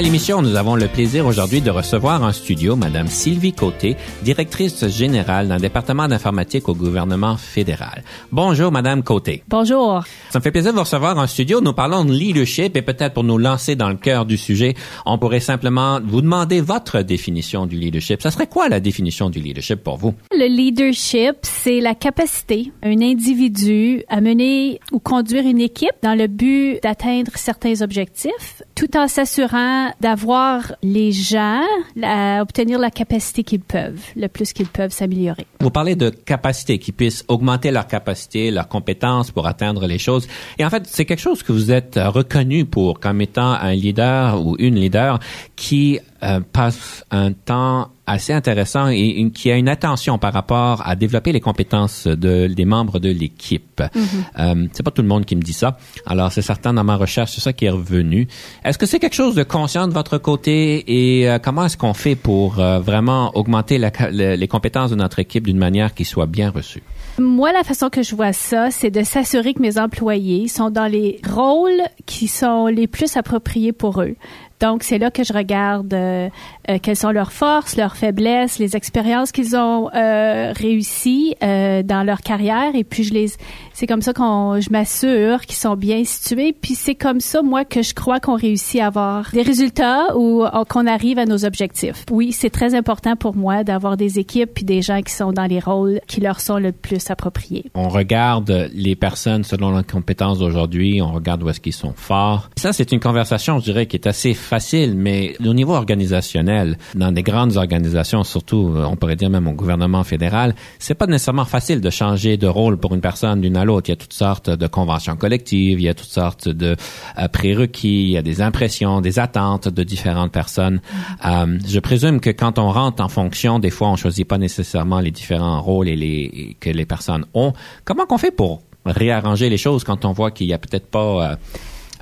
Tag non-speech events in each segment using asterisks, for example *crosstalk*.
À l'émission. Nous avons le plaisir aujourd'hui de recevoir en studio Madame Sylvie Côté, directrice générale d'un département d'informatique au gouvernement fédéral. Bonjour Madame Côté. Bonjour. Ça me fait plaisir de vous recevoir en studio. Nous parlons de leadership et peut-être pour nous lancer dans le cœur du sujet, on pourrait simplement vous demander votre définition du leadership. Ça serait quoi la définition du leadership pour vous? Le leadership, c'est la capacité un individu à mener ou conduire une équipe dans le but d'atteindre certains objectifs tout en s'assurant d'avoir les gens à obtenir la capacité qu'ils peuvent, le plus qu'ils peuvent s'améliorer. Vous parlez de capacité, qui puissent augmenter leur capacité, leurs compétences pour atteindre les choses. Et en fait, c'est quelque chose que vous êtes reconnu pour comme étant un leader ou une leader qui euh, passe un temps assez intéressant et, qui a une attention par rapport à développer les compétences de, des membres de l'équipe. Mm -hmm. euh, c'est pas tout le monde qui me dit ça. Alors, c'est certain dans ma recherche, c'est ça qui est revenu. Est-ce que c'est quelque chose de conscient de votre côté et euh, comment est-ce qu'on fait pour euh, vraiment augmenter la, le, les compétences de notre équipe d'une manière qui soit bien reçue? Moi, la façon que je vois ça, c'est de s'assurer que mes employés sont dans les rôles qui sont les plus appropriés pour eux. Donc, c'est là que je regarde euh, euh, quelles sont leurs forces, leurs faiblesses, les expériences qu'ils ont euh, réussies euh, dans leur carrière. Et puis, je les, c'est comme ça qu'on, je m'assure qu'ils sont bien situés. Puis, c'est comme ça, moi, que je crois qu'on réussit à avoir des résultats ou qu'on arrive à nos objectifs. Oui, c'est très important pour moi d'avoir des équipes puis des gens qui sont dans les rôles qui leur sont le plus appropriés. On regarde les personnes selon leurs compétences d'aujourd'hui. On regarde où est-ce qu'ils sont forts. Ça, c'est une conversation, je dirais, qui est assez facile, mais au niveau organisationnel, dans des grandes organisations, surtout, on pourrait dire même au gouvernement fédéral, c'est pas nécessairement facile de changer de rôle pour une personne d'une à l'autre. Il y a toutes sortes de conventions collectives, il y a toutes sortes de euh, prérequis, il y a des impressions, des attentes de différentes personnes. Euh, je présume que quand on rentre en fonction, des fois, on choisit pas nécessairement les différents rôles et que les personnes ont. Comment qu'on fait pour réarranger les choses quand on voit qu'il y a peut-être pas euh, euh,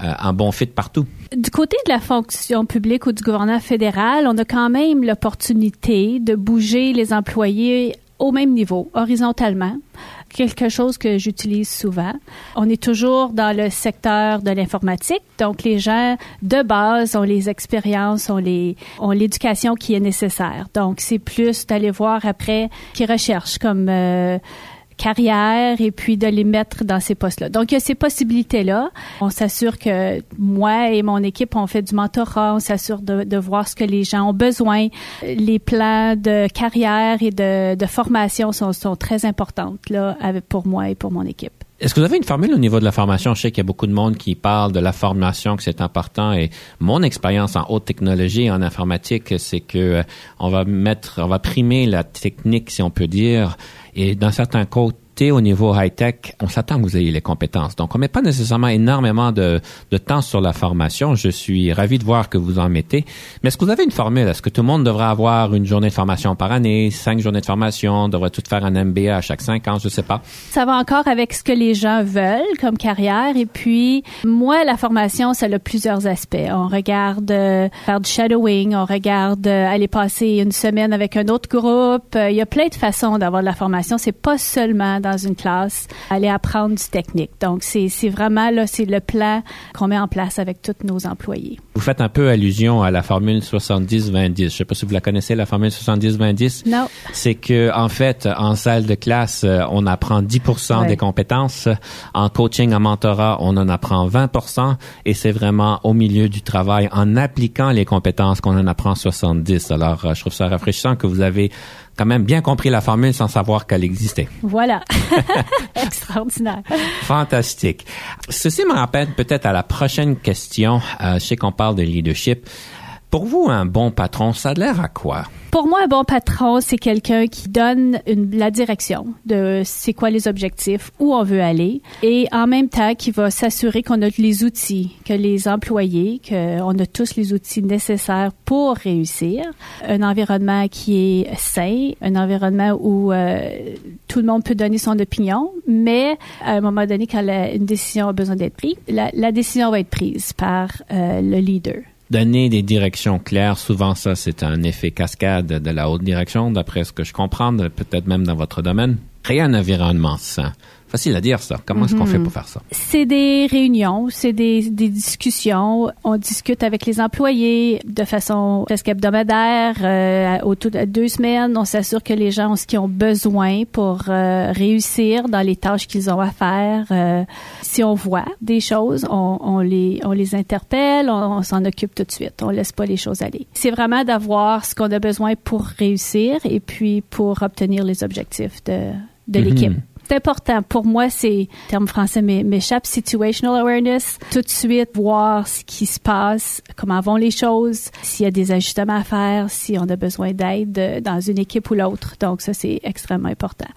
un bon fit partout. Du côté de la fonction publique ou du gouvernement fédéral, on a quand même l'opportunité de bouger les employés au même niveau, horizontalement quelque chose que j'utilise souvent. On est toujours dans le secteur de l'informatique, donc les gens de base ont les expériences, ont les ont l'éducation qui est nécessaire. Donc c'est plus d'aller voir après qui recherchent comme euh, carrière et puis de les mettre dans ces postes-là. Donc, il y a ces possibilités-là. On s'assure que moi et mon équipe, on fait du mentorat, on s'assure de, de, voir ce que les gens ont besoin. Les plans de carrière et de, de formation sont, sont très importantes là, pour moi et pour mon équipe. Est-ce que vous avez une formule au niveau de la formation? Je sais qu'il y a beaucoup de monde qui parle de la formation, que c'est important. Et mon expérience en haute technologie et en informatique, c'est que euh, on va mettre, on va primer la technique, si on peut dire. Et dans certains au niveau high-tech, on s'attend que vous ayez les compétences. Donc, on met pas nécessairement énormément de, de, temps sur la formation. Je suis ravi de voir que vous en mettez. Mais est-ce que vous avez une formule? Est-ce que tout le monde devrait avoir une journée de formation par année, cinq journées de formation, devrait tout faire un MBA à chaque cinq ans? Je sais pas. Ça va encore avec ce que les gens veulent comme carrière. Et puis, moi, la formation, ça a plusieurs aspects. On regarde euh, faire du shadowing, on regarde euh, aller passer une semaine avec un autre groupe. Il y a plein de façons d'avoir de la formation. C'est pas seulement dans une classe, aller apprendre du technique. Donc, c'est vraiment, là, c'est le plan qu'on met en place avec tous nos employés. Vous faites un peu allusion à la formule 70-20-10. Je sais pas si vous la connaissez, la formule 70-20-10. Non. C'est que, en fait, en salle de classe, euh, on apprend 10 ouais. des compétences. En coaching, en mentorat, on en apprend 20 et c'est vraiment au milieu du travail, en appliquant les compétences qu'on en apprend 70. Alors, euh, je trouve ça rafraîchissant que vous avez quand même bien compris la formule sans savoir qu'elle existait. Voilà. *laughs* *laughs* Extraordinaire. Fantastique. Ceci me rappelle peut-être à la prochaine question. Euh, je sais qu'on parle de leadership. Pour vous, un bon patron, ça a l'air à quoi? Pour moi, un bon patron, c'est quelqu'un qui donne la direction de c'est quoi les objectifs, où on veut aller, et en même temps qui va s'assurer qu'on a les outils, que les employés, qu'on a tous les outils nécessaires pour réussir. Un environnement qui est sain, un environnement où euh, tout le monde peut donner son opinion, mais à un moment donné, quand une décision a besoin d'être prise, la, la, décision va être prise par euh, le leader donner des directions claires. Souvent, ça, c'est un effet cascade de la haute direction, d'après ce que je comprends, peut-être même dans votre domaine. Créer un environnement. Facile à dire ça. Comment est-ce qu'on fait pour faire ça? C'est des réunions, c'est des, des, discussions. On discute avec les employés de façon presque hebdomadaire. Euh, autour de deux semaines, on s'assure que les gens ont ce qu'ils ont besoin pour euh, réussir dans les tâches qu'ils ont à faire. Euh, si on voit des choses, on, on, les, on les interpelle, on, s'en occupe tout de suite. On laisse pas les choses aller. C'est vraiment d'avoir ce qu'on a besoin pour réussir et puis pour obtenir les objectifs de, de mm-hmm. l'équipe c'est important. Pour moi, c'est, le terme français m'échappe, situational awareness. Tout de suite, voir ce qui se passe, comment vont les choses, s'il y a des ajustements à faire, si on a besoin d'aide dans une équipe ou l'autre. Donc, ça, c'est extrêmement important.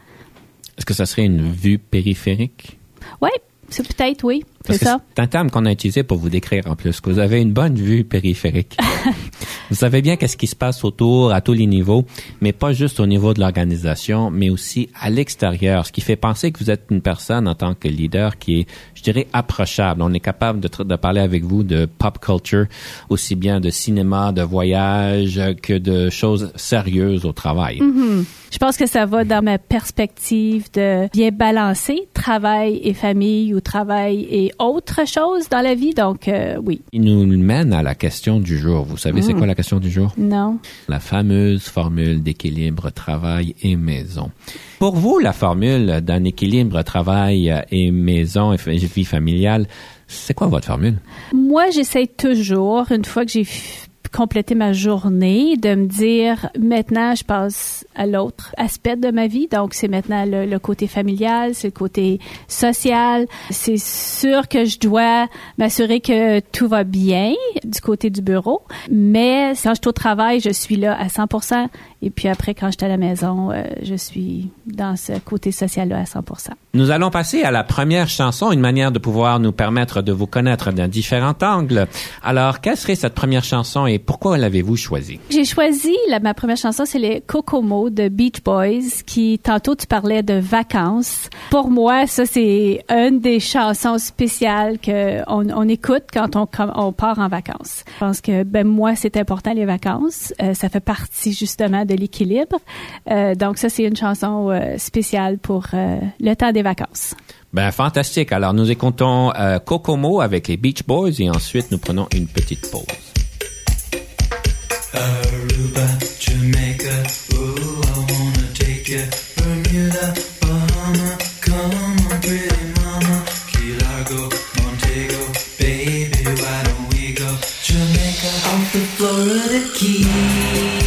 Est-ce que ça serait une vue périphérique? Oui, c'est peut-être, oui. C'est ça. C'est un terme qu'on a utilisé pour vous décrire en plus, que vous avez une bonne vue périphérique. *laughs* vous savez bien qu'est-ce qui se passe autour à tous les niveaux, mais pas juste au niveau de l'organisation, mais aussi à l'extérieur, ce qui fait penser que vous êtes une personne en tant que leader qui est, je dirais, approchable. On est capable de, de parler avec vous de pop culture, aussi bien de cinéma, de voyage, que de choses sérieuses au travail. Mm-hmm. Je pense que ça va dans ma perspective de bien balancer travail et famille ou travail et autre chose dans la vie. Donc, euh, oui. Il nous mène à la question du jour. Vous savez, c'est mm. quoi la question du jour? Non. La fameuse formule d'équilibre travail et maison. Pour vous, la formule d'un équilibre travail et maison et vie familiale, c'est quoi votre formule? Moi, j'essaie toujours, une fois que j'ai compléter ma journée, de me dire maintenant je passe à l'autre aspect de ma vie. Donc c'est maintenant le, côté familial, c'est le côté social. C'est sûr que je dois m'assurer que tout va bien du côté du bureau, mais quand je suis au travail, je suis là à 100%. Et puis après, quand je suis à la maison, euh, je suis dans ce côté social-là à 100%. Nous allons passer à la première chanson, une manière de pouvoir nous permettre de vous connaître d'un différent angle. Alors, quelle serait cette première chanson et pourquoi l'avez-vous choisie? J'ai choisi, la, ma première chanson, c'est les Kokomo de Beach Boys, qui, tantôt, tu parlais de vacances. Pour moi, ça, c'est une des chansons spéciales qu'on on écoute quand on, part en vacances. Je pense que, ben, moi, c'est important, les vacances. Euh, ça fait partie, justement, de l'équilibre. Euh, donc, ça, c'est une chanson euh, spéciale pour le temps des vacances. Ben, fantastique. Alors, nous écoutons euh, Kokomo avec les Beach Boys et ensuite, nous prenons une petite pause. Aruba, Jamaica, ooh, I wanna take you. Bermuda, Bahama, come on, pretty mama. Key Largo, Montego, baby, why don't we go? Jamaica, off the Florida Keys.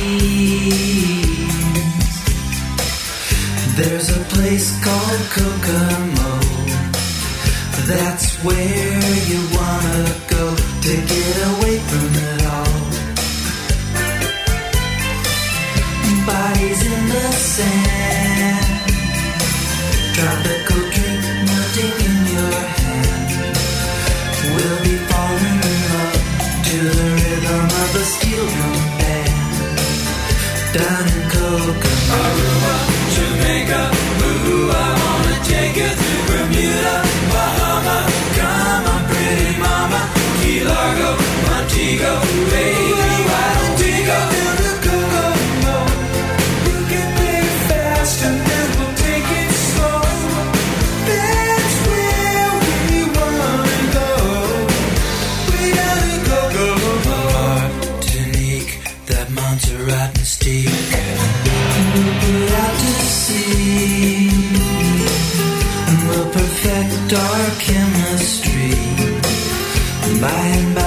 There's a place called Kokomo. That's where you wanna go to get away from it all. bodies in the sand. Tropical drink melting in your hand. We'll be falling in love to the rhythm of a steel drum band. Down in Kokomo. Aruba, Largo, Montego, baby, chemistry. By and by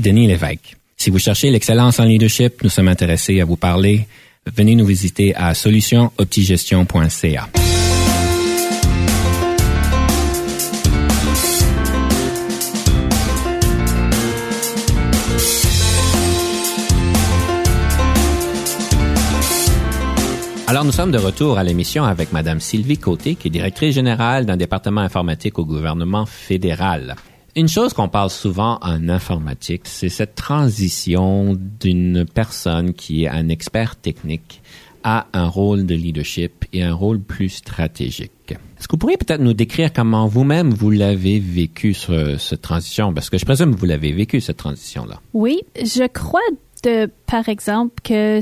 Denis Lévesque. Si vous cherchez l'excellence en leadership, nous sommes intéressés à vous parler. Venez nous visiter à solutionoptigestion.ca. Alors, nous sommes de retour à l'émission avec Madame Sylvie Côté, qui est directrice générale d'un département informatique au gouvernement fédéral. Une chose qu'on parle souvent en informatique, c'est cette transition d'une personne qui est un expert technique à un rôle de leadership et un rôle plus stratégique. Est-ce que vous pourriez peut-être nous décrire comment vous-même vous l'avez vécu cette transition? Parce que je présume que vous l'avez vécu cette transition-là. Oui, je crois de, par exemple que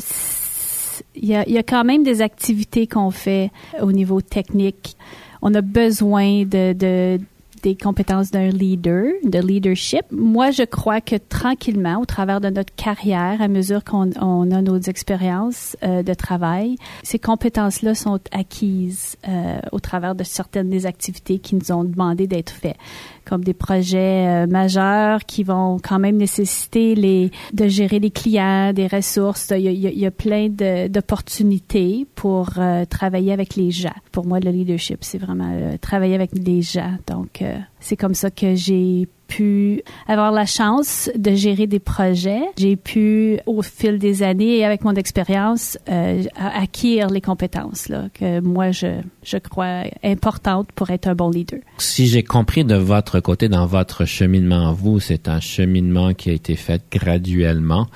il y, a, y a quand même des activités qu'on fait au niveau technique. On a besoin de, de des compétences d'un leader, de leadership. Moi, je crois que tranquillement, au travers de notre carrière, à mesure qu'on on a nos expériences euh, de travail, ces compétences-là sont acquises euh, au travers de certaines des activités qui nous ont demandé d'être faites comme des projets euh, majeurs qui vont quand même nécessiter les de gérer les clients, des ressources. Il y a, il y a plein d'opportunités pour euh, travailler avec les gens. Pour moi, le leadership, c'est vraiment euh, travailler avec les gens. Donc, c'est comme ça que j'ai pu avoir la chance de gérer des projets. J'ai pu, au fil des années et avec mon expérience, euh, acquérir les compétences que moi, je, je crois importantes pour être un bon leader. Si j'ai compris de votre côté, dans votre cheminement, vous, c'est un cheminement qui a été fait graduellement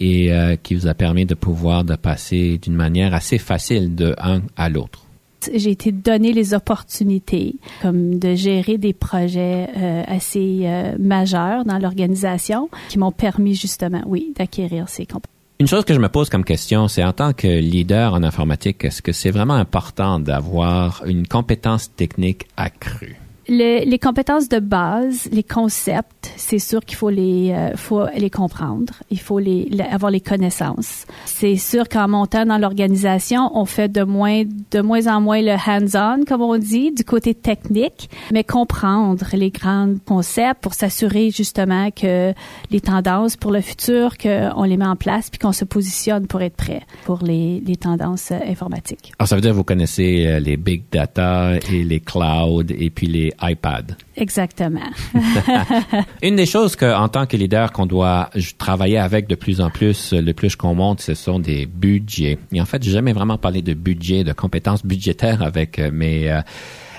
et euh, qui vous a permis de pouvoir de passer d'une manière assez facile de un à l'autre j'ai été donné les opportunités comme de gérer des projets euh, assez euh, majeurs dans l'organisation qui m'ont permis justement, oui, d'acquérir ces compétences. Une chose que je me pose comme question, c'est en tant que leader en informatique, est-ce que c'est vraiment important d'avoir une compétence technique accrue? Les compétences de base, les concepts, c'est sûr qu'il faut les euh, faut les comprendre, il faut les, avoir les connaissances. C'est sûr qu'en montant dans l'organisation, on fait de moins de moins en moins le hands-on comme on dit du côté technique, mais comprendre les grands concepts pour s'assurer justement que les tendances pour le futur qu'on les met en place puis qu'on se positionne pour être prêt pour les, les tendances euh, informatiques. Alors ça veut dire que vous connaissez euh, les big data et les clouds et puis les iPad. Exactement. *laughs* Une des choses que, en tant que leader, qu'on doit travailler avec de plus en plus, le plus qu'on monte, ce sont des budgets. Et en fait, j'ai jamais vraiment parlé de budget, de compétences budgétaires avec euh, mes euh,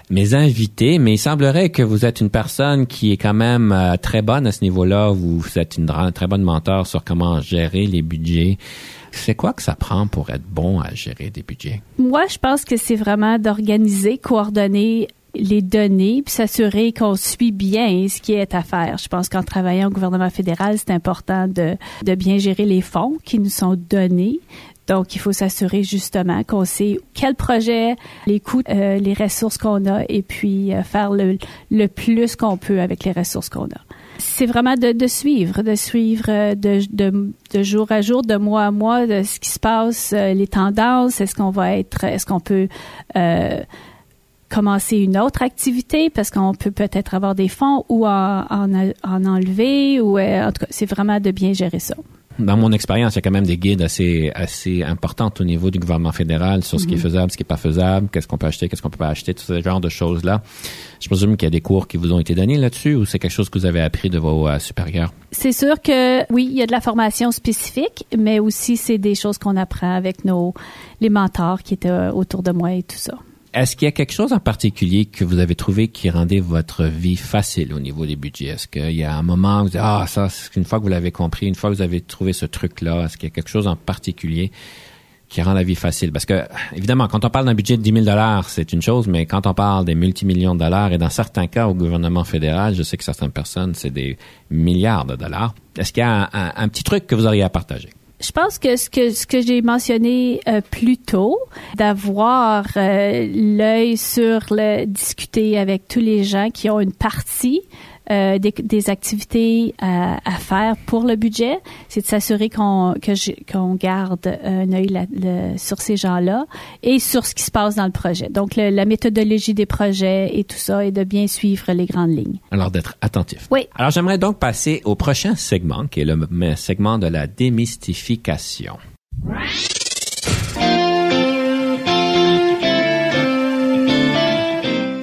mes invités, mais il semblerait que vous êtes une personne qui est quand même euh, très bonne à ce niveau-là. Vous êtes une très bonne mentor sur comment gérer les budgets. C'est quoi que ça prend pour être bon à gérer des budgets? Moi, je pense que c'est vraiment d'organiser, coordonner les données puis s'assurer qu'on suit bien ce qui est à faire. Je pense qu'en travaillant au gouvernement fédéral, c'est important de, de bien gérer les fonds qui nous sont donnés. Donc, il faut s'assurer justement qu'on sait quel projet, les coûts, euh, les ressources qu'on a et puis euh, faire le, le plus qu'on peut avec les ressources qu'on a. C'est vraiment de, de, suivre, de suivre euh, de, de, de, jour à jour, de mois à mois, de ce qui se passe, les tendances. Est-ce qu'on va être, est-ce qu'on peut commencer une autre activité parce qu'on peut peut-être avoir des fonds ou en, en, enlever ou euh, en tout cas c'est vraiment de bien gérer ça. dans mon expérience, il y a quand même des guides assez assez importantes au niveau du gouvernement fédéral sur ce qui est faisable, ce qui est pas faisable, qu'est-ce qu'on peut acheter, qu'est-ce qu'on peut pas acheter, tout ce genre de choses là. Je présume qu'il y a des cours qui vous ont été donnés là-dessus ou c'est quelque chose que vous avez appris de vos euh, supérieurs? C'est sûr que oui, il y a de la formation spécifique, mais aussi c'est des choses qu'on apprend avec nos les mentors qui étaient euh, autour de moi et tout ça. Est-ce qu'il y a quelque chose en particulier que vous avez trouvé qui rendait votre vie facile au niveau des budgets? Est-ce qu'il y a un moment où vous dites, ah, ça, une fois que vous l'avez compris, une fois que vous avez trouvé ce truc-là, est-ce qu'il y a quelque chose en particulier qui rend la vie facile? Parce que, évidemment, quand on parle d'un budget de 10 000 dollars, c'est une chose, mais quand on parle des multimillions de dollars, et dans certains cas au gouvernement fédéral, je sais que certaines personnes, c'est des milliards de dollars. Est-ce qu'il y a un petit truc que vous auriez à partager? Je pense que ce que ce que j'ai mentionné euh, plus tôt, d'avoir euh, l'œil sur le discuter avec tous les gens qui ont une partie euh, des, des, activités à, à, faire pour le budget, c'est de s'assurer qu'on qu'on garde un œil sur ces gens-là et sur ce qui se passe dans le projet. Donc la méthodologie des projets et tout ça et de bien suivre les grandes lignes. Alors d'être attentif. Oui. Alors j'aimerais donc passer au prochain segment qui est le segment de la démystification.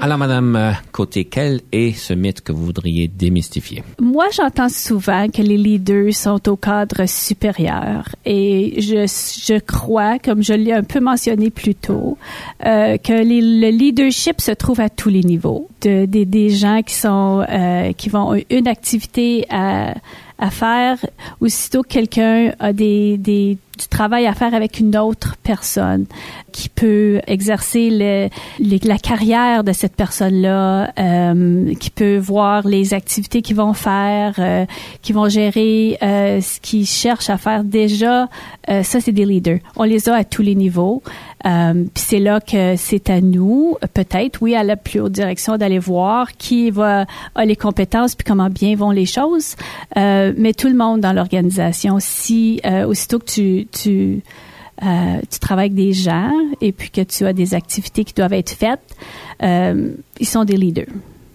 Alors, Madame euh, Côté, quel est ce mythe que vous voudriez démystifier? Moi, j'entends souvent que les leaders sont au cadre supérieur et je, je crois, comme je l'ai un peu mentionné plus tôt, euh, que le leadership se trouve à tous les niveaux. De, des gens qui sont, euh, qui vont une activité à, à faire, aussitôt que quelqu'un a des, des du travail à faire avec une autre personne qui peut exercer le, la carrière de cette personne-là, euh, qui peut voir les activités qu'ils vont faire, euh, qui vont gérer euh, ce qu'ils cherchent à faire déjà. Euh, ça, c'est des leaders. On les a à tous les niveaux. Euh, puis c'est là que c'est à nous, peut-être, oui, à la plus haute direction, d'aller voir qui va a les compétences puis comment bien vont les choses. Euh, mais tout le monde dans l'organisation, si aussitôt que tu tu euh, tu travailles avec des gens et puis que tu as des activités qui doivent être faites, euh, ils sont des leaders.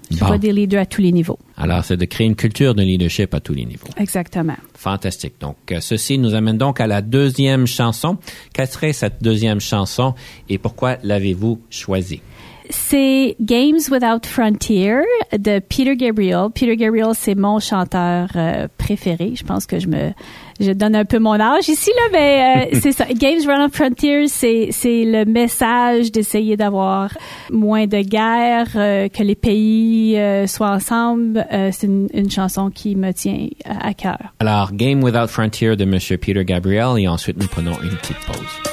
Tu vois des leaders à tous les niveaux. Alors, c'est de créer une culture de leadership à tous les niveaux. Exactement. Fantastique. Donc, euh, ceci nous amène donc à la deuxième chanson. Quelle serait cette deuxième chanson et pourquoi l'avez-vous choisie? C'est Games Without Frontier de Peter Gabriel. Peter Gabriel, c'est mon chanteur euh, préféré. Je pense que je me je donne un peu mon âge ici là, mais euh, *laughs* c'est ça. Games Without Frontier, c'est c'est le message d'essayer d'avoir moins de guerre, euh, que les pays soient ensemble. c'est une, une, chanson qui me tient à cœur. Alors, Game Without Frontier de Monsieur Peter Gabriel et ensuite nous prenons une petite pause.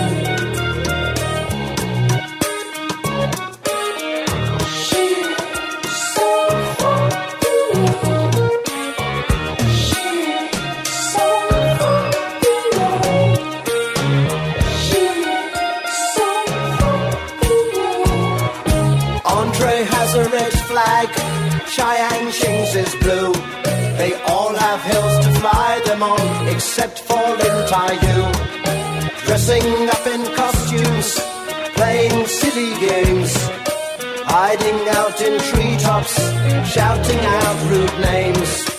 Except for Lin Tai Yu. Dressing up in costumes, playing silly games, hiding out in treetops, shouting out rude names.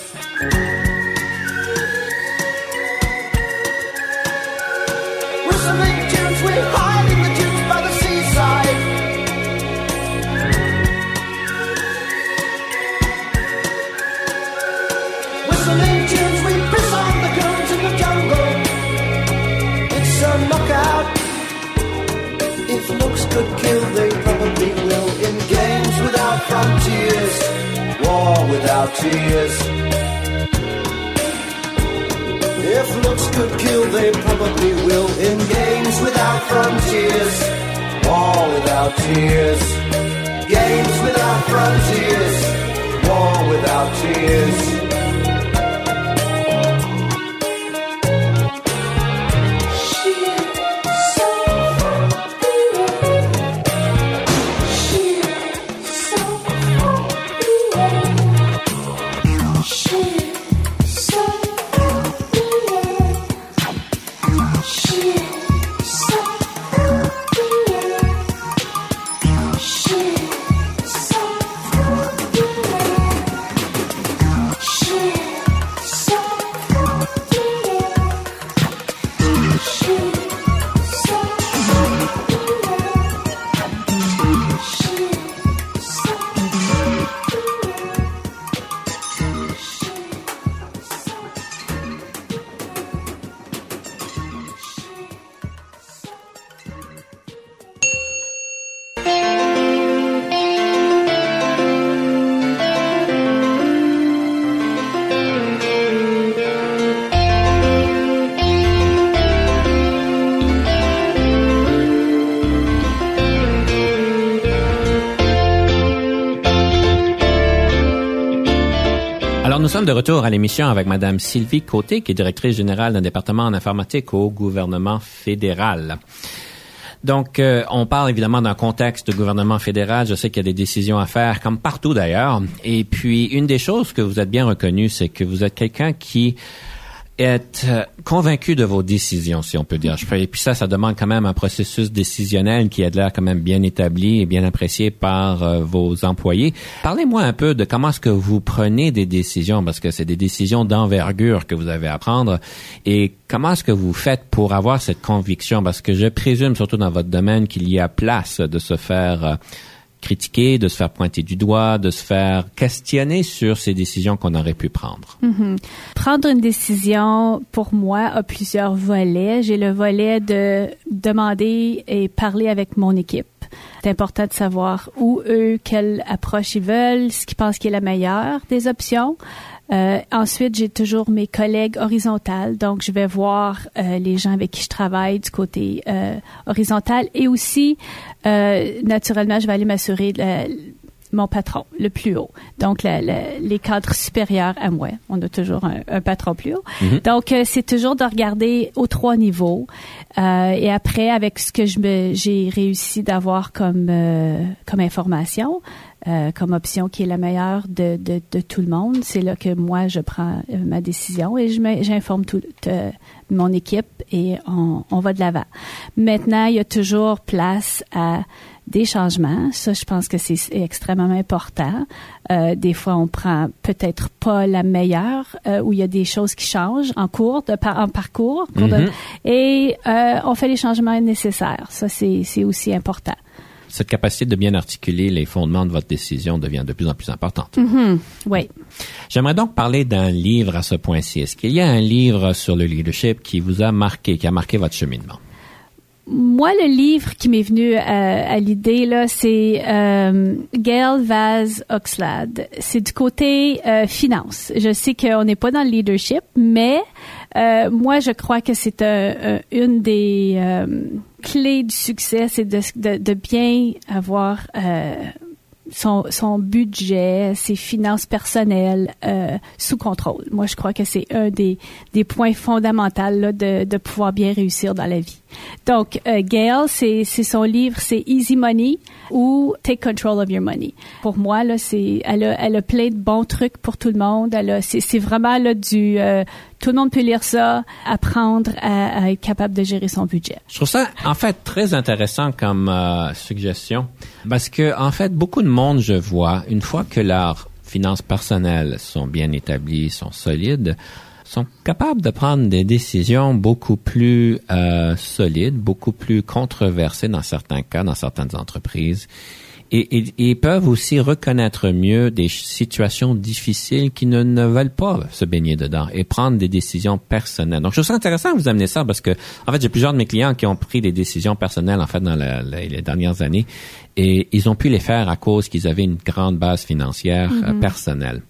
Without frontiers, war without tears. If looks could kill, they probably will. In games without frontiers, war without tears. Games without frontiers, war without tears. Sommes de retour à l'émission avec Madame Sylvie Côté, qui est directrice générale d'un département en informatique au gouvernement fédéral. Donc, euh, on parle évidemment d'un contexte de gouvernement fédéral. Je sais qu'il y a des décisions à faire, comme partout d'ailleurs. Et puis, une des choses que vous êtes bien reconnu, c'est que vous êtes quelqu'un qui est euh, convaincu de vos décisions, si on peut dire. Et puis ça, ça demande quand même un processus décisionnel qui a l'air quand même bien établi et bien apprécié par euh, vos employés. Parlez-moi un peu de comment est-ce que vous prenez des décisions, parce que c'est des décisions d'envergure que vous avez à prendre, et comment est-ce que vous faites pour avoir cette conviction, parce que je présume, surtout dans votre domaine, qu'il y a place de se faire euh, critiquer, de se faire pointer du doigt, de se faire questionner sur ces décisions qu'on aurait pu prendre. Mhm. Prendre une décision, pour moi, a plusieurs volets. J'ai le volet de demander et parler avec mon équipe. C'est important de savoir où eux, quelle approche ils veulent, ce qu'ils pensent qui est la meilleure des options. Euh, ensuite, j'ai toujours mes collègues horizontales, donc je vais voir euh, les gens avec qui je travaille du côté euh, horizontal. Et aussi, naturellement, je vais aller m'assurer de mon patron, le plus haut. Donc, la- la- les cadres supérieurs à moi. On a toujours un, un patron plus haut. Donc, euh, c'est toujours de regarder aux trois niveaux. Euh, et après, avec ce que je me, j'ai réussi d'avoir comme, euh, comme information, euh, comme option qui est la meilleure de, de, de tout le monde, c'est là que moi, je prends euh, ma décision et j'informe tout, euh, mon équipe et on, on va de l'avant. Maintenant, il y a toujours place à des changements. Ça, je pense que c'est extrêmement important. Euh, des fois, on prend peut-être pas la meilleure, euh, où il y a des choses qui changent en cours, de en parcours, cours de- Mhm. et euh, on fait les changements nécessaires. Ça, c'est c'est aussi important. Cette capacité de bien articuler les fondements de votre décision devient de plus en plus importante. Oui. J'aimerais donc parler d'un livre à ce point-ci. Est-ce qu'il y a un livre sur le leadership qui vous a marqué, qui a marqué votre cheminement? Moi, le livre qui m'est venu à, à l'idée là, c'est euh, Gail Vaz Oxlade. C'est du côté euh, finance. Je sais qu'on n'est pas dans le leadership, mais euh, moi, je crois que c'est un- un- une des euh, clés du succès, c'est de, de, de bien avoir euh, son, son budget, ses finances personnelles euh, sous contrôle. Moi, je crois que c'est un des, des points fondamentaux de, de pouvoir bien réussir dans la vie. Donc, euh, Gail, c'est son livre, c'est Easy Money ou Take Control of Your Money. Pour moi, là, c'est elle a, elle a plein de bons trucs pour tout le monde. C'est vraiment là du euh, Tout le monde peut lire ça, apprendre à, être capable de gérer son budget. Je trouve ça en fait très intéressant comme euh, suggestion parce que en fait beaucoup de monde je vois une fois que leurs finances personnelles sont bien établies, sont solides, sont capables de prendre des décisions beaucoup plus euh, solides, beaucoup plus controversées dans certains cas, dans certaines entreprises. Et, et- et ils peuvent aussi reconnaître mieux des situations difficiles qui ne, ne veulent pas se baigner dedans et prendre des décisions personnelles. Donc, je trouve ça intéressant que vous amenez ça parce que, en fait, j'ai plusieurs de mes clients qui ont pris des décisions personnelles, en fait, dans la- la- les dernières années et ils ont pu les faire à cause qu'ils avaient une grande base financière euh, personnelle.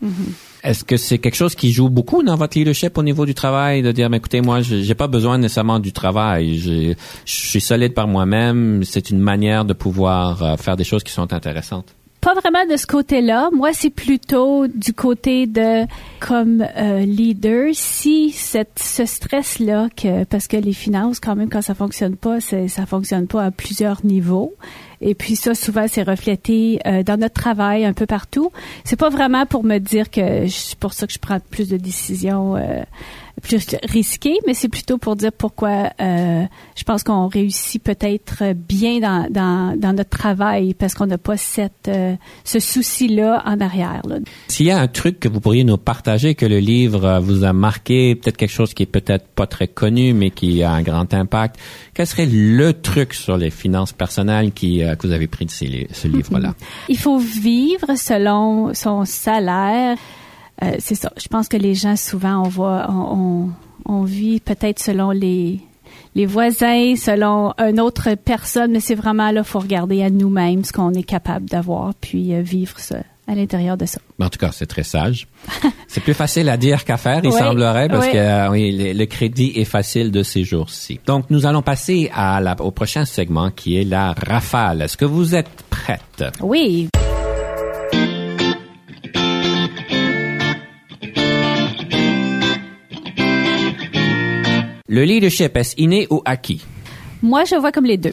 Est-ce que c'est quelque chose qui joue beaucoup dans votre leadership au niveau du travail, de dire, mais écoutez, moi, j'ai pas besoin nécessairement du travail. Je, je suis solide par moi-même. C'est une manière de pouvoir euh, faire des choses qui sont intéressantes. Pas vraiment de ce côté-là. Moi, c'est plutôt du côté de comme euh, leader. Si cette, ce stress-là, que parce que les finances, quand même, quand ça fonctionne pas, ça fonctionne pas à plusieurs niveaux. Et puis ça, souvent, c'est reflété euh, dans notre travail un peu partout. C'est pas vraiment pour me dire que c'est pour ça que je prends plus de décisions euh, plus risquées, mais c'est plutôt pour dire pourquoi euh, je pense qu'on réussit peut-être bien dans, dans, dans notre travail parce qu'on n'a pas cette, euh, ce souci-là en arrière. Là. S'il y a un truc que vous pourriez nous partager, que le livre euh, vous a marqué, peut-être quelque chose qui est peut-être pas très connu, mais qui a un grand impact, quel serait le truc sur les finances personnelles qui, euh, que vous avez pris de ces ce livre-là? *laughs* Il faut vivre selon son salaire. Euh, c'est ça. Je pense que les gens, souvent, on voit, on, on, on vit peut-être selon les, les voisins, selon une autre personne, mais c'est vraiment là, faut regarder à nous-mêmes ce qu'on est capable d'avoir, puis euh, vivre ça à l'intérieur de ça. En tout cas, c'est très sage. *laughs* c'est plus facile à dire qu'à faire, il Oui, semblerait, parce oui. que euh, oui, le, le crédit est facile de ces jours-ci. Donc, nous allons passer à la, au prochain segment qui est la rafale. Est-ce que vous êtes prête? Oui. Le leadership, est-ce inné ou acquis? Moi, je vois comme les deux.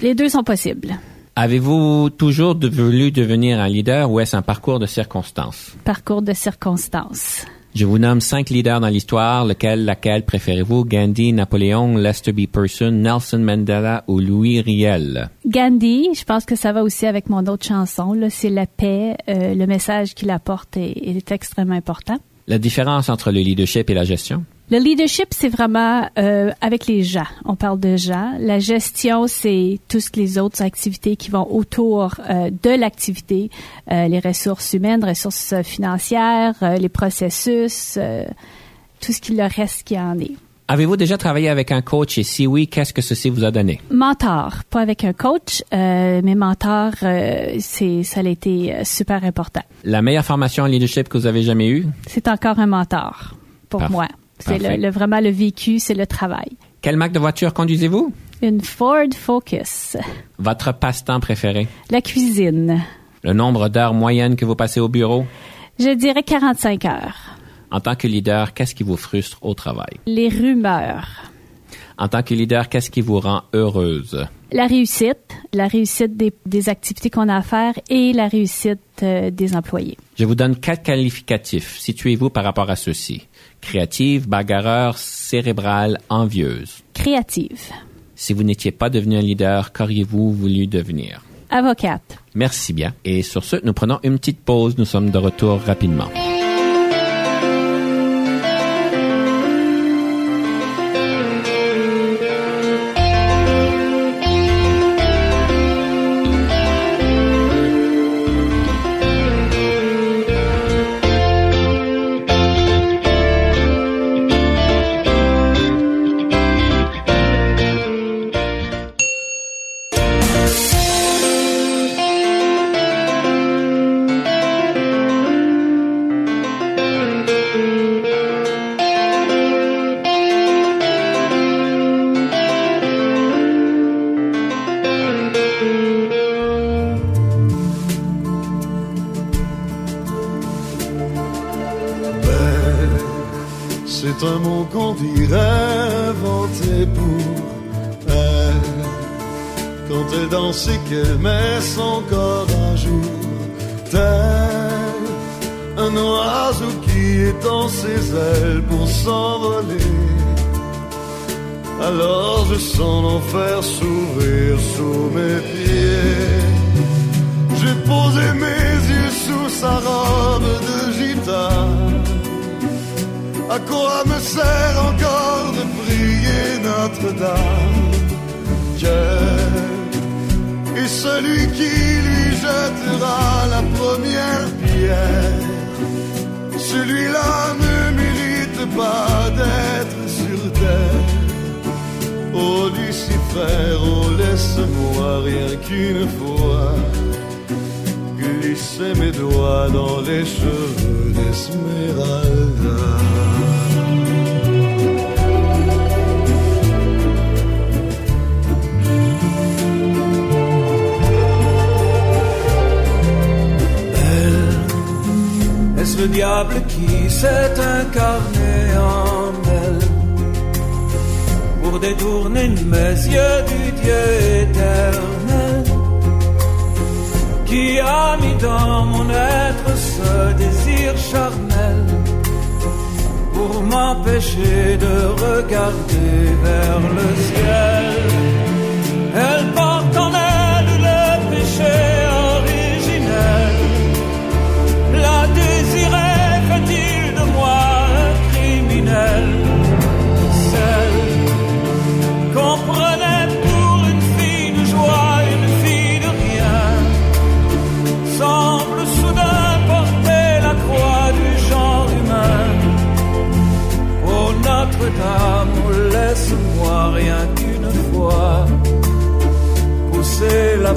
Les deux sont possibles. Avez-vous toujours de- voulu devenir un leader ou est-ce un parcours de circonstances? Parcours de circonstances. Je vous nomme cinq leaders dans l'histoire. Lequel, laquelle préférez-vous? Gandhi, Napoléon, Lester B. Person, Nelson Mandela ou Louis Riel? Gandhi, je pense que ça va aussi avec mon autre chanson. Là, c'est la paix. euh, le message qu'il apporte est, est extrêmement important. La différence entre le leadership et la gestion? Le leadership, c'est vraiment euh, avec les gens. On parle de gens. La gestion, c'est toutes les autres activités qui vont autour euh, de l'activité, Euh, les ressources humaines, ressources euh, financières, euh, les processus, euh, tout ce qui le reste qui en est. Avez-vous déjà travaillé avec un coach? Et si oui, qu'est-ce que ceci vous a donné? Mentor, pas avec un coach, euh, mais mentor, euh, c'est ça a été super important. La meilleure formation en leadership que vous avez jamais eue? C'est encore un mentor pour Parfait. moi. C'est le, le- vraiment le vécu, c'est le travail. Quelle marque de voiture conduisez-vous? Une Ford Focus. Votre passe-temps préféré? La cuisine. Le nombre d'heures moyennes que vous passez au bureau? Je dirais 45 heures. En tant que leader, qu'est-ce qui vous frustre au travail? Les rumeurs. En tant que leader, qu'est-ce qui vous rend heureuse? La réussite. La réussite des, des activités qu'on a à faire et la réussite euh, des employés. Je vous donne quatre qualificatifs. Situez-vous par rapport à ceux-ci. Créative, bagarreur, cérébrale, envieuse. Créative. Si vous n'étiez pas devenu un leader, qu'auriez-vous voulu devenir? Avocate. Merci bien. Et sur ce, nous prenons une petite pause. Nous sommes de retour rapidement. Qu'elle met son corps à jour, tel un oiseau qui étend ses ailes pour s'envoler. Alors je sens l'enfer s'ouvrir sous mes pieds. J'ai posé mes yeux sous sa robe de gitane. À quoi me sert encore de prier Notre-Dame? Celui qui lui jettera la première pierre, celui-là ne mérite pas d'être sur terre. Oh Lucifer, oh laisse-moi rien qu'une fois glisser mes doigts dans les cheveux d'Esmeralda. Le diable qui s'est incarné en elle pour détourner mes yeux du Dieu éternel qui a mis dans mon être ce désir charnel pour m'empêcher de regarder vers le ciel. Elle Oh, laisse-moi rien qu'une fois pousser la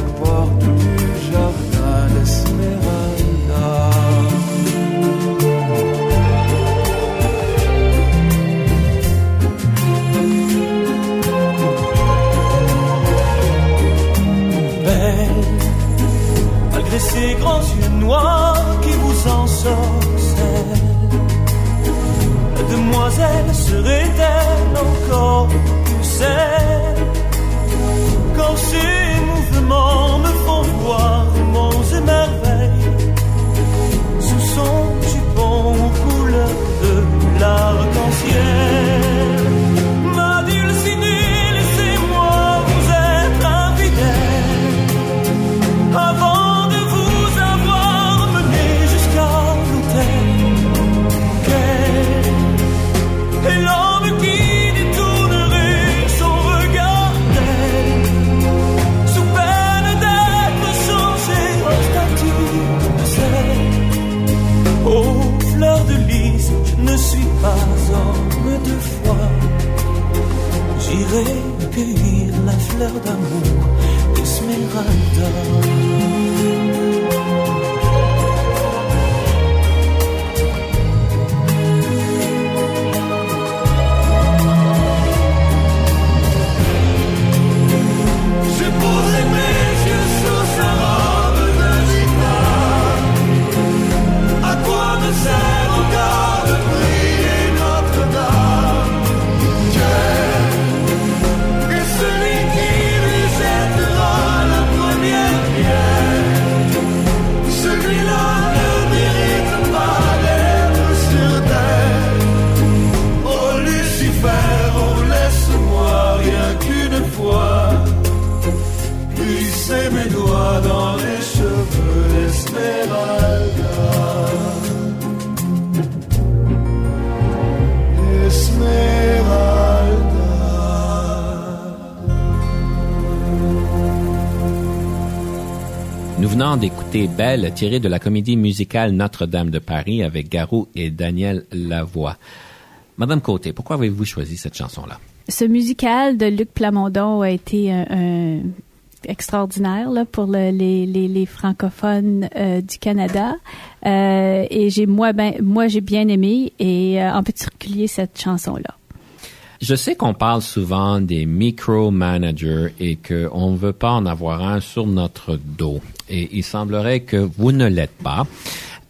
Belle, tirée de la comédie musicale Notre-Dame de Paris avec Garou et Daniel Lavoie. Madame Côté, pourquoi avez-vous choisi cette chanson-là? Ce musical de Luc Plamondon a été extraordinaire pour le- les, francophones euh, du Canada. Euh, et j'ai moi ben moi j'ai bien aimé et euh, en particulier cette chanson là. Je sais qu'on parle souvent des micro-managers et qu'on ne veut pas en avoir un sur notre dos. Et il semblerait que vous ne l'êtes pas.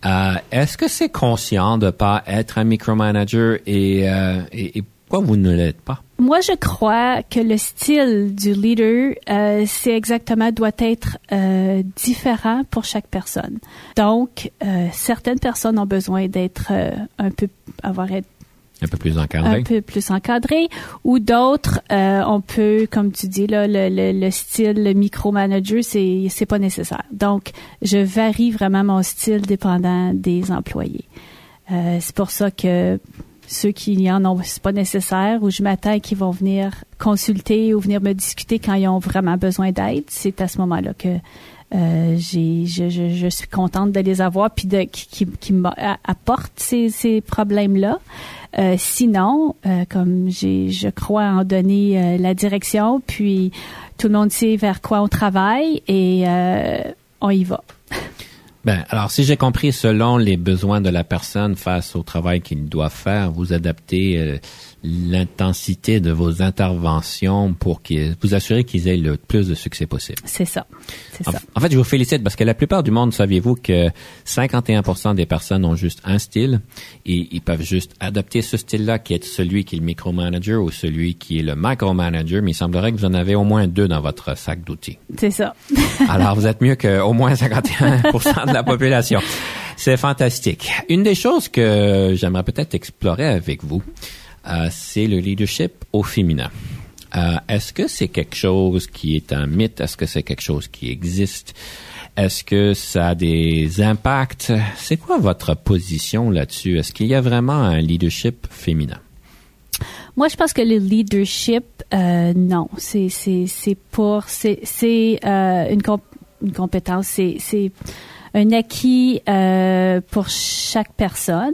Euh, Est-ce que c'est conscient de pas être un micromanager et, euh, et Pourquoi vous ne l'êtes pas? Moi, je crois que le style du leader, euh, c'est exactement doit être euh, différent pour chaque personne. Donc, euh, certaines personnes ont besoin d'être euh, un peu avoir être Un peu plus encadré. un peu plus encadré, ou d'autres, euh, on peut, comme tu dis là, le, le, le style le micromanager, c'est c'est pas nécessaire. Donc, je varie vraiment mon style dépendant des employés. Euh, c'est pour ça que ceux qui en ont, c'est pas nécessaire, ou je m'attends qu'ils vont venir consulter ou venir me discuter quand ils ont vraiment besoin d'aide. C'est à ce moment-là que euh, j'ai, je, je, je suis contente de les avoir puis de qui, qui, qui m'apportent ces, ces problèmes-là. Euh, sinon, euh, comme j'ai, je crois en donner euh, la direction, puis tout le monde sait vers quoi on travaille et euh, on y va. Ben, alors, si j'ai compris, selon les besoins de la personne face au travail qu'il doit faire, vous adaptez l'intensité de vos interventions pour qu'ils, vous assurer qu'ils aient le plus de succès possible. C'est ça. C'est En, ça. en fait, je vous félicite parce que la plupart du monde, saviez-vous que 51% des personnes ont juste un style et ils peuvent juste adopter ce style-là qui est celui qui est le micromanager ou celui qui est le micromanager, mais il semblerait que vous en avez au moins deux dans votre sac d'outils. C'est ça. *laughs* Alors, vous êtes mieux qu'au moins 51% de la population. C'est fantastique. Une des choses que j'aimerais peut-être explorer avec vous, c'est le leadership au féminin. Euh, Est-ce que c'est quelque chose qui est un mythe? Est-ce que c'est quelque chose qui existe? Est-ce que ça a des impacts? C'est quoi votre position là-dessus? Est-ce qu'il y a vraiment un leadership féminin? Moi, je pense que le leadership, euh, non, c'est c'est c'est pour c'est c'est euh, une comp- une compétence, c'est c'est un acquis euh, pour chaque personne.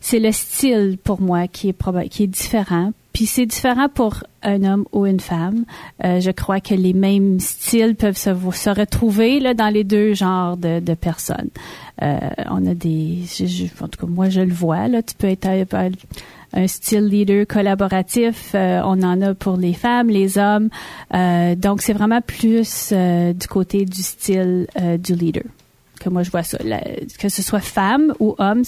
C'est le style pour moi qui est qui est différent. Puis c'est différent pour un homme ou une femme. Euh, je crois que les mêmes styles peuvent se, se retrouver là, dans les deux genres de, de personnes. Euh, on a des, je- je- en tout cas moi je le vois là. Tu peux être un, un style leader collaboratif. euh, on en a pour les femmes, les hommes. Euh, donc c'est vraiment plus euh, du côté du style euh, du leader que moi je vois ça. La- que ce soit femme ou homme,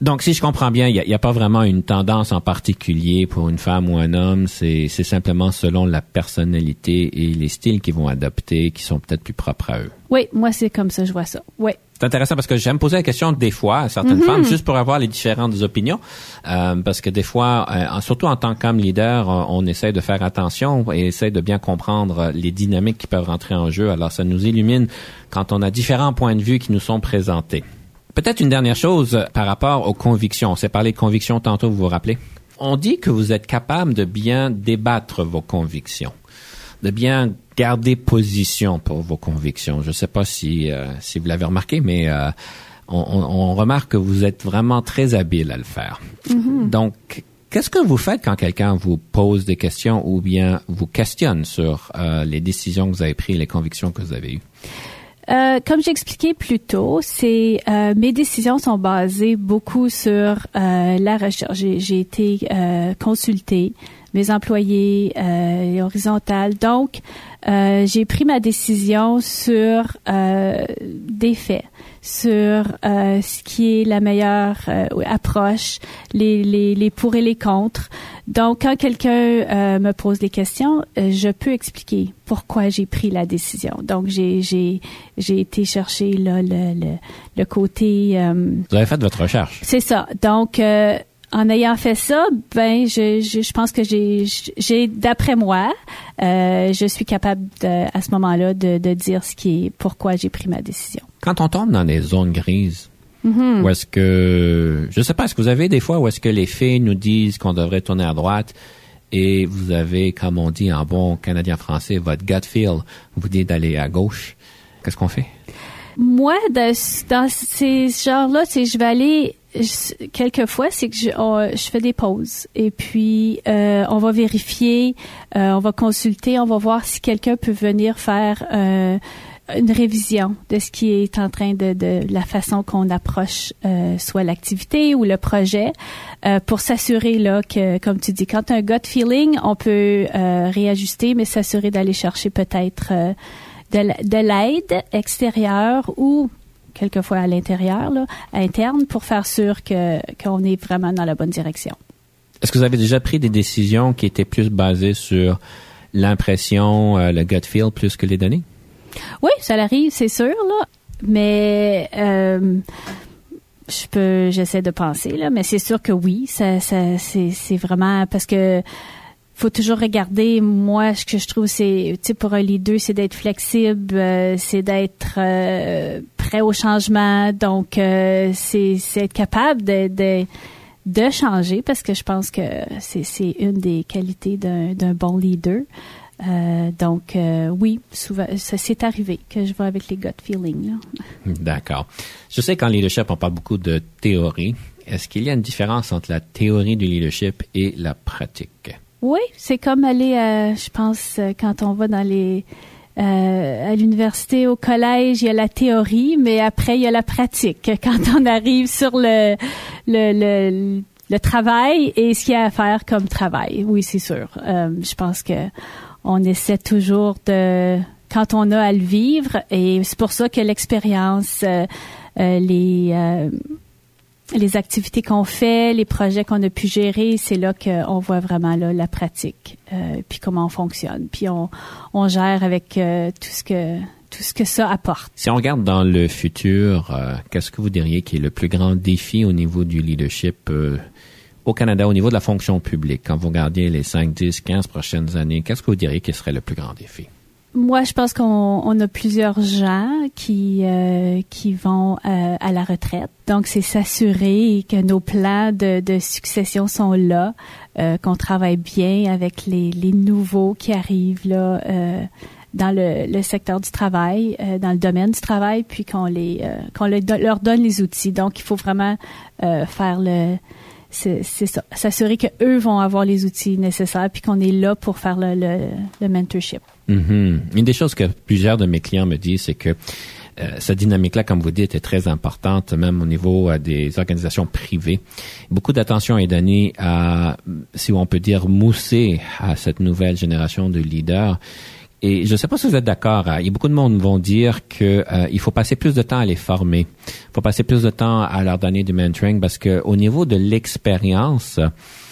Donc, si je comprends bien, il n'y a, pas vraiment une tendance en particulier pour une femme ou un homme. C'est c'est simplement selon la personnalité et les styles qu'ils vont adopter qui sont peut-être plus propres à eux. oui, moi c'est comme ça je vois ça. Oui. C'est intéressant parce que j'aime poser la question des fois à certaines femmes, juste pour avoir les différentes opinions. Euh, parce que des fois, euh, surtout en tant qu'homme leader, on, on essaie de faire attention et essaie de bien comprendre les dynamiques qui peuvent rentrer en jeu. Alors, ça nous illumine quand on a différents points de vue qui nous sont présentés. Peut-être une dernière chose euh, par rapport aux convictions. On s'est parlé de convictions tantôt, vous vous rappelez? On dit que vous êtes capable de bien débattre vos convictions, de bien garder position pour vos convictions. Je ne sais pas si, euh, si vous l'avez remarqué, mais euh, on, on- remarque que vous êtes vraiment très habile à le faire. Donc, qu'est-ce que vous faites quand quelqu'un vous pose des questions ou bien vous questionne sur euh, les décisions que vous avez prises, les convictions que vous avez eues? Euh, comme j'expliquais plus tôt, c'est euh, mes décisions sont basées beaucoup sur euh, la recherche. J'ai, été euh, consultée, mes employés euh, horizontales. Donc, euh, j'ai pris ma décision sur euh, des faits, sur euh, ce qui est la meilleure euh, approche, les, les, les pour et les contre. Donc, quand quelqu'un euh, me pose des questions, je peux expliquer pourquoi j'ai pris la décision. Donc, j'ai j'ai j'ai été chercher là, le, le, le côté... euh, Vous avez fait votre recherche. c'est ça. Donc, euh, en ayant fait ça, ben, je, je, je pense que j'ai, j'ai d'après moi, euh, je suis capable de, à ce moment-là de, de dire ce qui est, pourquoi j'ai pris ma décision. Quand on tombe dans des zones grises, Mhm. où est-ce que, je sais pas, est-ce que vous avez des fois où est-ce que les filles nous disent qu'on devrait tourner à droite et vous avez, comme on dit en bon canadien français, votre gut feel vous dit d'aller à gauche. Qu'est-ce qu'on fait? Moi, de- dans ces genres-là, c'est je vais aller quelquefois, c'est que je, je fais des pauses. Et puis euh, on va vérifier, euh, on va consulter, on va voir si quelqu'un peut venir faire euh, une révision de ce qui est en train de, de la façon qu'on approche euh, soit l'activité ou le projet euh, pour s'assurer là que comme tu dis quand un gut feeling on peut euh, réajuster mais s'assurer d'aller chercher peut-être de l'aide extérieure ou quelquefois à l'intérieur interne pour faire sûr que qu'on est vraiment dans la bonne direction. Est-ce que vous avez déjà pris des décisions qui étaient plus basées sur l'impression, euh, le gut feel, plus que les données? Oui, ça l'arrive, c'est sûr, là. Mais euh, je peux, j'essaie de penser, là, mais c'est sûr que oui, ça, c'est vraiment parce que faut toujours regarder. Moi, ce que je trouve, c'est, tu sais, pour un leader, c'est d'être flexible, euh, c'est d'être euh, prêt au changement. Donc, euh, c'est, être capable de, de de changer parce que je pense que c'est, une des qualités d'un, bon leader. Euh, donc, euh, oui, souvent, ça s'est arrivé que je vais avec les gut feelings. D'accord. Je sais qu'en leadership, on parle beaucoup de théorie. Est-ce qu'il y a une différence entre la théorie du leadership et la pratique? Oui, c'est comme aller, euh, je pense, euh, quand on va dans les euh, à l'université, au collège, il y a la théorie, mais après il y a la pratique. *laughs* Quand on arrive sur le le, le, le travail et ce qu'il y a à faire comme travail, oui, c'est sûr. Euh, je pense que on essaie toujours de quand on a à le vivre et c'est pour ça que l'expérience, euh, euh, les les activités qu'on fait, les projets qu'on a pu gérer, c'est là qu'on voit vraiment là, la pratique, euh, puis comment on fonctionne, puis on, gère avec euh, tout ce que tout ce que ça apporte. Si on regarde dans le futur, euh, qu'est-ce que vous diriez qui est le plus grand défi au niveau du leadership euh, au Canada, au niveau de la fonction publique? Quand vous regardiez les 5, 10, 15 prochaines années, qu'est-ce que vous diriez qui serait le plus grand défi? Moi, je pense qu'on on a plusieurs gens qui euh, qui vont euh, à la retraite. Donc, c'est s'assurer que nos plans de, de succession sont là, euh, qu'on travaille bien avec les, les nouveaux qui arrivent là euh, dans le, le secteur du travail, euh, dans le domaine du travail, puis qu'on les euh, qu'on leur donne les outils. Donc, il faut vraiment euh, faire le c'est ça, s'assurer que eux vont avoir les outils nécessaires, puis qu'on est là pour faire le, le, mentorship. Mhm. Une des choses que plusieurs de mes clients me disent, c'est que euh, cette dynamique-là, comme vous dites, est très importante, même au niveau euh, des organisations privées. Beaucoup d'attention est donnée à, si on peut dire, mousser à cette nouvelle génération de leaders. Et je ne sais pas si vous êtes d'accord. hein, beaucoup de monde vont dire que euh, il faut passer plus de temps à les former. Il faut passer plus de temps à leur donner du mentoring parce que au niveau de l'expérience,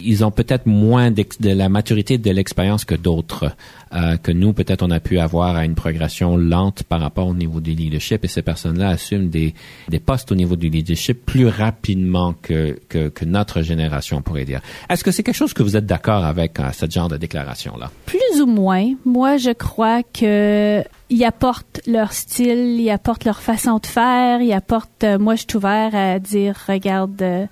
ils ont peut-être moins de la maturité de l'expérience que d'autres. Euh, que nous, peut-être, on a pu avoir à une progression lente par rapport au niveau du leadership et ces personnes-là assument des, des postes au niveau du leadership plus rapidement que, que, que notre génération, on pourrait dire. Est-ce que c'est quelque chose que vous êtes d'accord avec euh, ce genre de déclaration-là? Plus ou moins. Moi, je crois que ils apportent leur style, ils apportent leur façon de faire, ils apportent. euh, moi, je suis ouvert à dire, regarde, euh,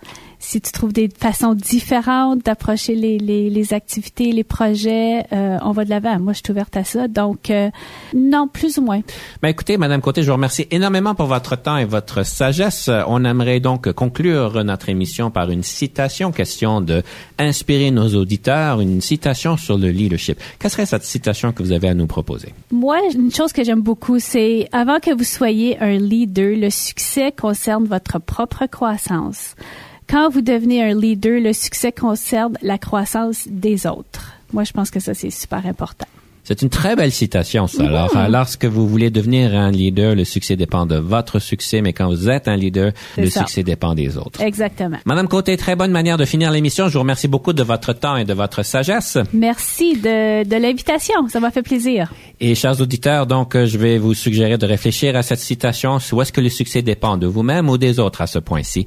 si tu trouves des façons différentes d'approcher les, les, les activités, les projets, euh, on va de l'avant. Moi, je suis ouverte à ça. Donc, euh, non, plus ou moins. Ben écoutez, Madame Côté, je vous remercie énormément pour votre temps et votre sagesse. On aimerait donc conclure notre émission par une citation, question de inspirer nos auditeurs, une citation sur le leadership. Quelle serait cette citation que vous avez à nous proposer? Moi, une chose que j'aime beaucoup, c'est avant que vous soyez un leader, le succès concerne votre propre croissance. Quand vous devenez un leader, le succès concerne la croissance des autres. Moi, je pense que ça, c'est super important. C'est une très belle citation, ça. Alors, lorsque vous voulez devenir un leader, le succès dépend de votre succès, mais quand vous êtes un leader, le ça. succès dépend des autres. Exactement. Madame Côté, très bonne manière de finir l'émission. Je vous remercie beaucoup de votre temps et de votre sagesse. Merci de, de l'invitation. Ça m'a fait plaisir. Et chers auditeurs, donc, euh, je vais vous suggérer de réfléchir à cette citation. Où est-ce que le succès dépend de vous-même ou des autres à ce point-ci?